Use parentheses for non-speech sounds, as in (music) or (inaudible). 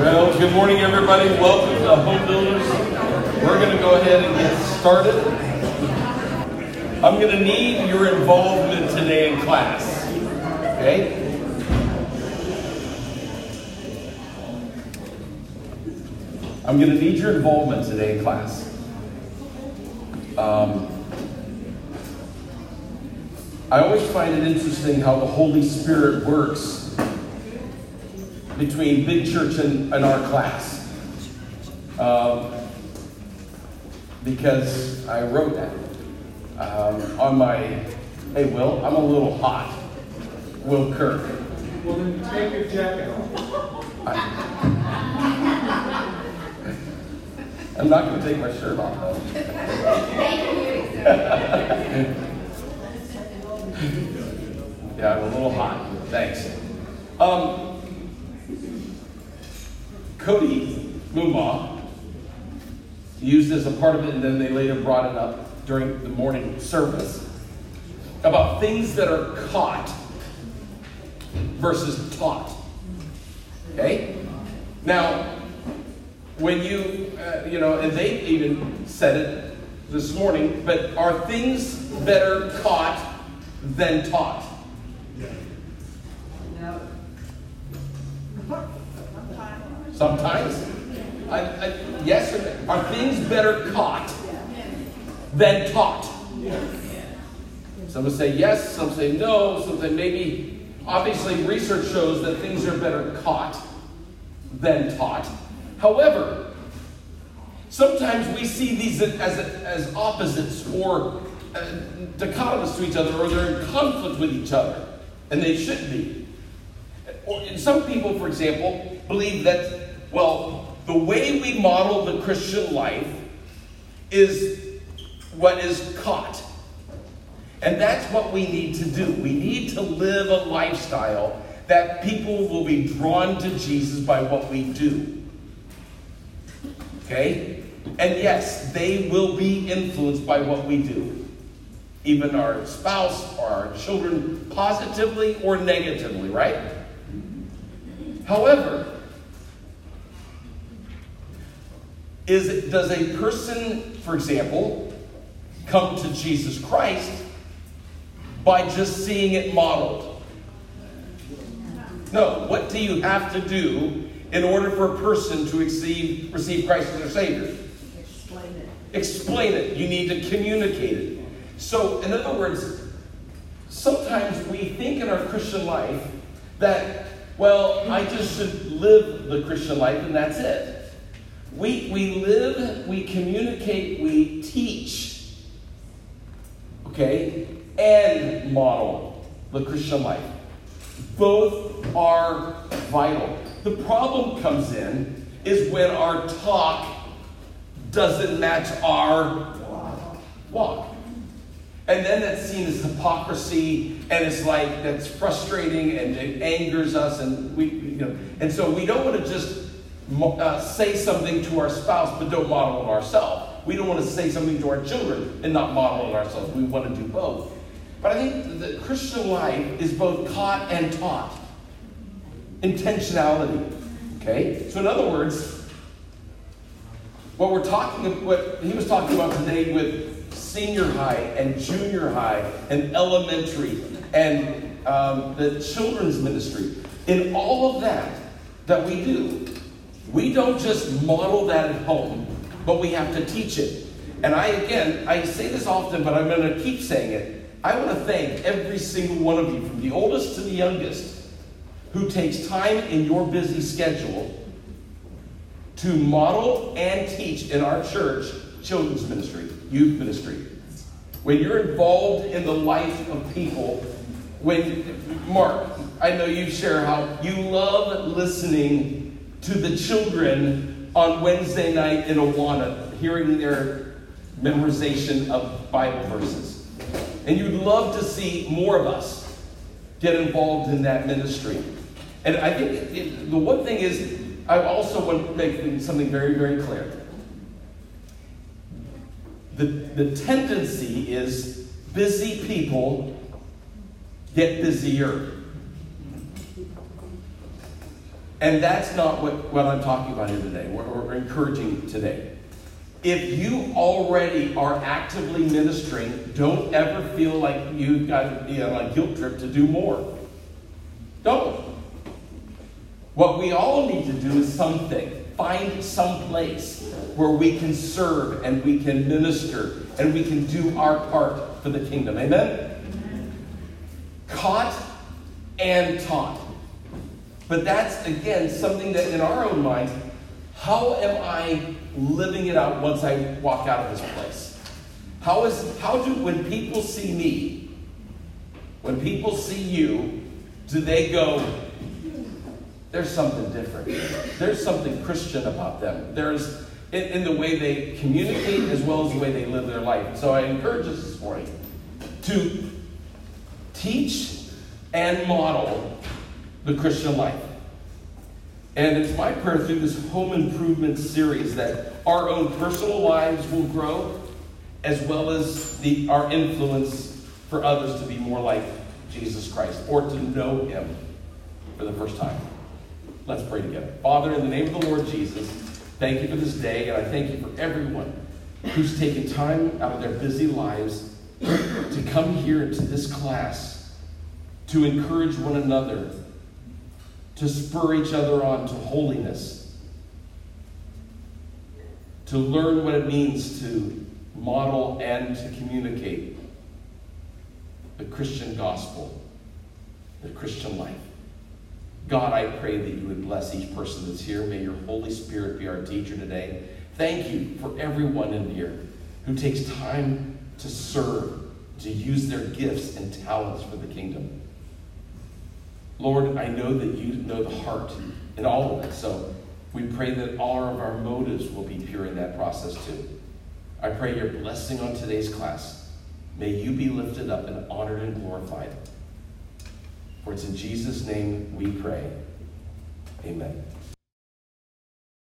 Well, good morning, everybody. Welcome to Home Builders. We're going to go ahead and get started. I'm going to need your involvement today in class. Okay? I'm going to need your involvement today in class. Um, I always find it interesting how the Holy Spirit works between Big Church and, and our class. Um, because I wrote that um, on my, hey, Will, I'm a little hot. Will Kirk. Well, then take your jacket off. I'm not going to take my shirt off, though. Thank (laughs) you. Yeah, I'm a little hot. Thanks. Um, Cody Mumma used as a part of it, and then they later brought it up during the morning service about things that are caught versus taught. Okay? Now, when you, uh, you know, and they even said it this morning, but are things better caught than taught? No. Sometimes. I, I, yes or no? Are things better caught than taught? Some will say yes, some say no, some say maybe. Obviously, research shows that things are better caught than taught. However, sometimes we see these as, as opposites or uh, dichotomous to each other, or they're in conflict with each other, and they should be. Or, some people, for example, believe that, well, the way we model the Christian life is what is caught. And that's what we need to do. We need to live a lifestyle that people will be drawn to Jesus by what we do. Okay? And yes, they will be influenced by what we do. Even our spouse or our children, positively or negatively, right? However, is does a person, for example, come to Jesus Christ by just seeing it modeled? No. What do you have to do in order for a person to receive, receive Christ as their Savior? Explain it. Explain it. You need to communicate it. So, in other words, sometimes we think in our Christian life that, well, I just should live the Christian life and that's it. We, we live, we communicate, we teach, okay, and model the Christian life. Both are vital. The problem comes in is when our talk doesn't match our walk. And then that's seen as hypocrisy, and it's like that's frustrating and it angers us, and we, you know, and so we don't want to just uh, say something to our spouse but don't model it ourselves. We don't want to say something to our children and not model it ourselves. We want to do both. But I think the Christian life is both caught and taught. Intentionality. Okay? So, in other words, what we're talking about what he was talking about today with senior high and junior high and elementary and um, the children's ministry, in all of that that we do, we don't just model that at home, but we have to teach it. And I, again, I say this often, but I'm going to keep saying it. I want to thank every single one of you, from the oldest to the youngest, who takes time in your busy schedule to model and teach in our church children's ministry, youth ministry. When you're involved in the life of people, when, Mark, I know you share how you love listening to the children on Wednesday night in Awana, hearing their memorization of Bible verses. And you'd love to see more of us get involved in that ministry. And I think it, it, the one thing is, I also want to make something very, very clear. The, the tendency is busy people get busier. And that's not what, what I'm talking about here today, what we're encouraging today. If you already are actively ministering, don't ever feel like you've got to be on a guilt trip to do more. Don't. What we all need to do is something. Find some place where we can serve and we can minister and we can do our part for the kingdom. Amen? Amen. Caught and taught. But that's, again, something that in our own minds, how am I living it out once I walk out of this place? How is how do when people see me, when people see you, do they go, there's something different. There's something Christian about them. There's in, in, the way they communicate as well as the way they live their life. So I encourage us this morning to teach and model the Christian life. And it's my prayer through this home improvement series that our own personal lives will grow, as well as the, our influence for others to be more like Jesus Christ or to know Him for the first time. Let's pray together. Father, in the name of the Lord Jesus, thank you for this day, and I thank you for everyone who's taken time out of their busy lives to come here to this class to encourage one another, to spur each other on to holiness, to learn what it means to model and to communicate the Christian gospel, the Christian life. God, I pray that you would bless each person that's here. May your Holy Spirit be our teacher today. Thank you for everyone in here who takes time to serve, to use their gifts and talents for the kingdom. Lord, I know that you know the heart in all of it. So we pray that all of our motives will be pure in that process too. I pray your blessing on today's class. May you be lifted up and honored and glorified. For it's in Jesus' name we pray. Amen.